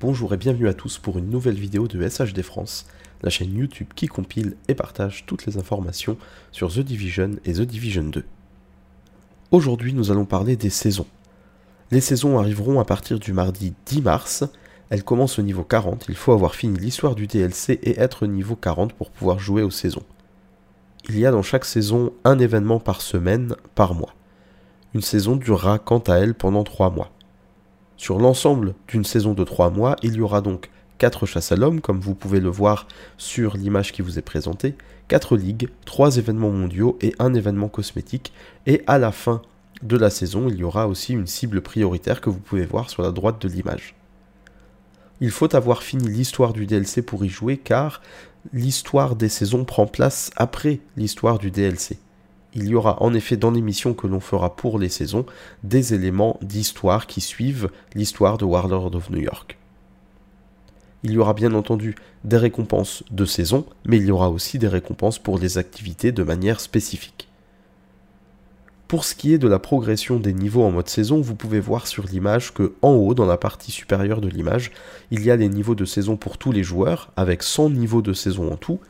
Bonjour et bienvenue à tous pour une nouvelle vidéo de SHD France, la chaîne YouTube qui compile et partage toutes les informations sur The Division et The Division 2. Aujourd'hui nous allons parler des saisons. Les saisons arriveront à partir du mardi 10 mars, elles commencent au niveau 40, il faut avoir fini l'histoire du DLC et être niveau 40 pour pouvoir jouer aux saisons. Il y a dans chaque saison un événement par semaine, par mois. Une saison durera quant à elle pendant 3 mois. Sur l'ensemble d'une saison de 3 mois, il y aura donc 4 chasses à l'homme, comme vous pouvez le voir sur l'image qui vous est présentée, 4 ligues, 3 événements mondiaux et un événement cosmétique, et à la fin de la saison, il y aura aussi une cible prioritaire que vous pouvez voir sur la droite de l'image. Il faut avoir fini l'histoire du DLC pour y jouer car l'histoire des saisons prend place après l'histoire du DLC il y aura en effet dans l'émission que l'on fera pour les saisons des éléments d'histoire qui suivent l'histoire de Warlord of New York. Il y aura bien entendu des récompenses de saison, mais il y aura aussi des récompenses pour les activités de manière spécifique. Pour ce qui est de la progression des niveaux en mode saison, vous pouvez voir sur l'image que en haut, dans la partie supérieure de l'image, il y a les niveaux de saison pour tous les joueurs, avec 100 niveaux de saison en tout,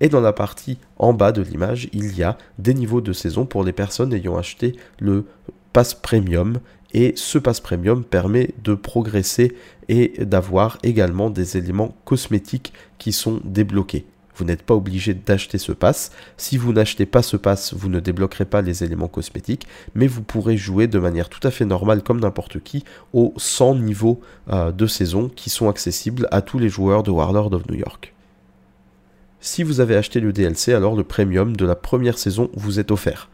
et dans la partie en bas de l'image, il y a des niveaux de saison pour les personnes ayant acheté le pass premium. Et ce pass premium permet de progresser et d'avoir également des éléments cosmétiques qui sont débloqués. Vous n'êtes pas obligé d'acheter ce pass. Si vous n'achetez pas ce pass, vous ne débloquerez pas les éléments cosmétiques, mais vous pourrez jouer de manière tout à fait normale comme n'importe qui aux 100 niveaux euh, de saison qui sont accessibles à tous les joueurs de Warlord of New York. Si vous avez acheté le DLC, alors le premium de la première saison vous est offert.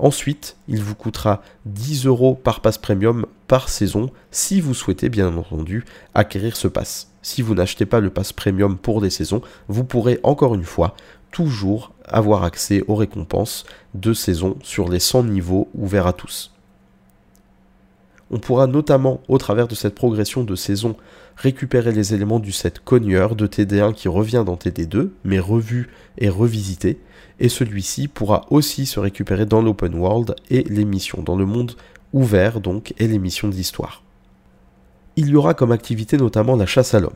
Ensuite, il vous coûtera 10 euros par pass premium par saison si vous souhaitez bien entendu acquérir ce pass. Si vous n'achetez pas le pass premium pour des saisons, vous pourrez encore une fois toujours avoir accès aux récompenses de saison sur les 100 niveaux ouverts à tous. On pourra notamment, au travers de cette progression de saison, récupérer les éléments du set cogneur de TD1 qui revient dans TD2, mais revu et revisité, et celui-ci pourra aussi se récupérer dans l'open world et les missions, dans le monde ouvert donc, et les missions d'histoire. Il y aura comme activité notamment la chasse à l'homme.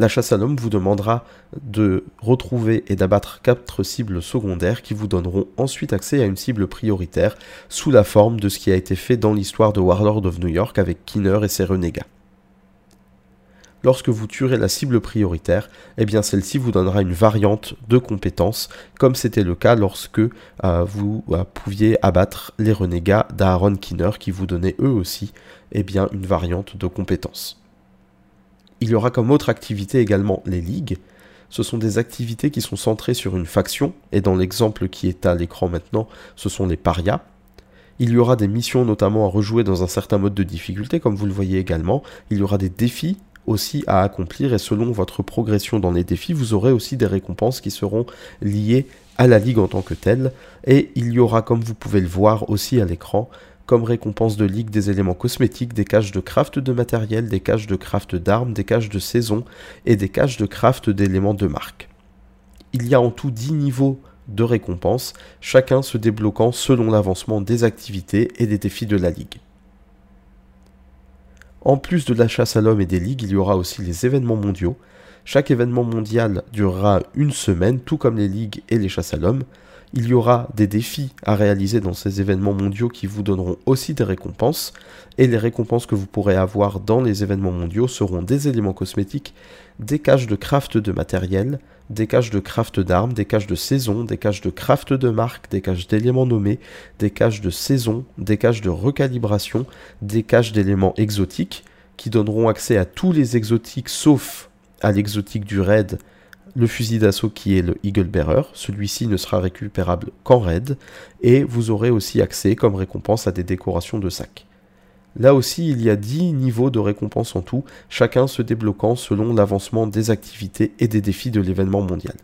La chasse à l'homme vous demandera de retrouver et d'abattre quatre cibles secondaires qui vous donneront ensuite accès à une cible prioritaire sous la forme de ce qui a été fait dans l'histoire de Warlord of New York avec Kinner et ses renégats. Lorsque vous tuerez la cible prioritaire, eh bien celle-ci vous donnera une variante de compétences, comme c'était le cas lorsque euh, vous euh, pouviez abattre les renégats d'Aaron Kinner qui vous donnaient eux aussi eh bien, une variante de compétences. Il y aura comme autre activité également les ligues. Ce sont des activités qui sont centrées sur une faction, et dans l'exemple qui est à l'écran maintenant, ce sont les parias. Il y aura des missions notamment à rejouer dans un certain mode de difficulté, comme vous le voyez également. Il y aura des défis aussi à accomplir, et selon votre progression dans les défis, vous aurez aussi des récompenses qui seront liées à la ligue en tant que telle. Et il y aura, comme vous pouvez le voir aussi à l'écran, comme récompense de ligue des éléments cosmétiques, des caches de craft de matériel, des caches de craft d'armes, des caches de saison et des caches de craft d'éléments de marque. Il y a en tout 10 niveaux de récompenses, chacun se débloquant selon l'avancement des activités et des défis de la ligue. En plus de la chasse à l'homme et des ligues, il y aura aussi les événements mondiaux. Chaque événement mondial durera une semaine, tout comme les ligues et les chasses à l'homme. Il y aura des défis à réaliser dans ces événements mondiaux qui vous donneront aussi des récompenses. Et les récompenses que vous pourrez avoir dans les événements mondiaux seront des éléments cosmétiques, des caches de craft de matériel, des caches de craft d'armes, des caches de saison, des caches de craft de marque, des caches d'éléments nommés, des caches de saison, des caches de recalibration, des caches d'éléments exotiques qui donneront accès à tous les exotiques sauf à l'exotique du raid le fusil d'assaut qui est le Eagle Bearer. Celui-ci ne sera récupérable qu'en raid. Et vous aurez aussi accès comme récompense à des décorations de sac. Là aussi, il y a 10 niveaux de récompense en tout, chacun se débloquant selon l'avancement des activités et des défis de l'événement mondial.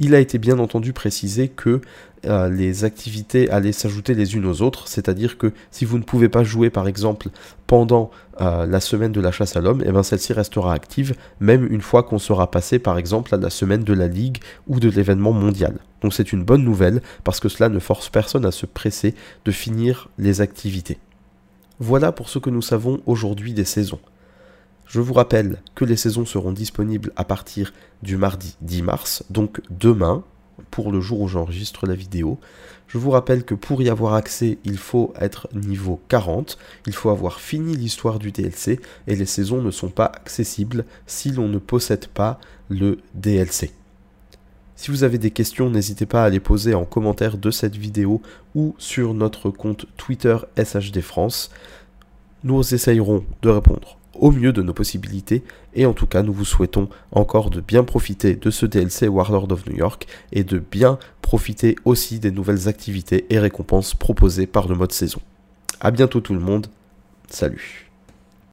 Il a été bien entendu précisé que euh, les activités allaient s'ajouter les unes aux autres, c'est-à-dire que si vous ne pouvez pas jouer par exemple pendant euh, la semaine de la chasse à l'homme, eh bien celle-ci restera active même une fois qu'on sera passé par exemple à la semaine de la ligue ou de l'événement mondial. Donc c'est une bonne nouvelle parce que cela ne force personne à se presser de finir les activités. Voilà pour ce que nous savons aujourd'hui des saisons. Je vous rappelle que les saisons seront disponibles à partir du mardi 10 mars, donc demain, pour le jour où j'enregistre la vidéo. Je vous rappelle que pour y avoir accès, il faut être niveau 40, il faut avoir fini l'histoire du DLC et les saisons ne sont pas accessibles si l'on ne possède pas le DLC. Si vous avez des questions, n'hésitez pas à les poser en commentaire de cette vidéo ou sur notre compte Twitter SHD France. Nous essayerons de répondre au mieux de nos possibilités. Et en tout cas nous vous souhaitons encore de bien profiter de ce DLC Warlord of New York et de bien profiter aussi des nouvelles activités et récompenses proposées par le mode saison. A bientôt tout le monde, salut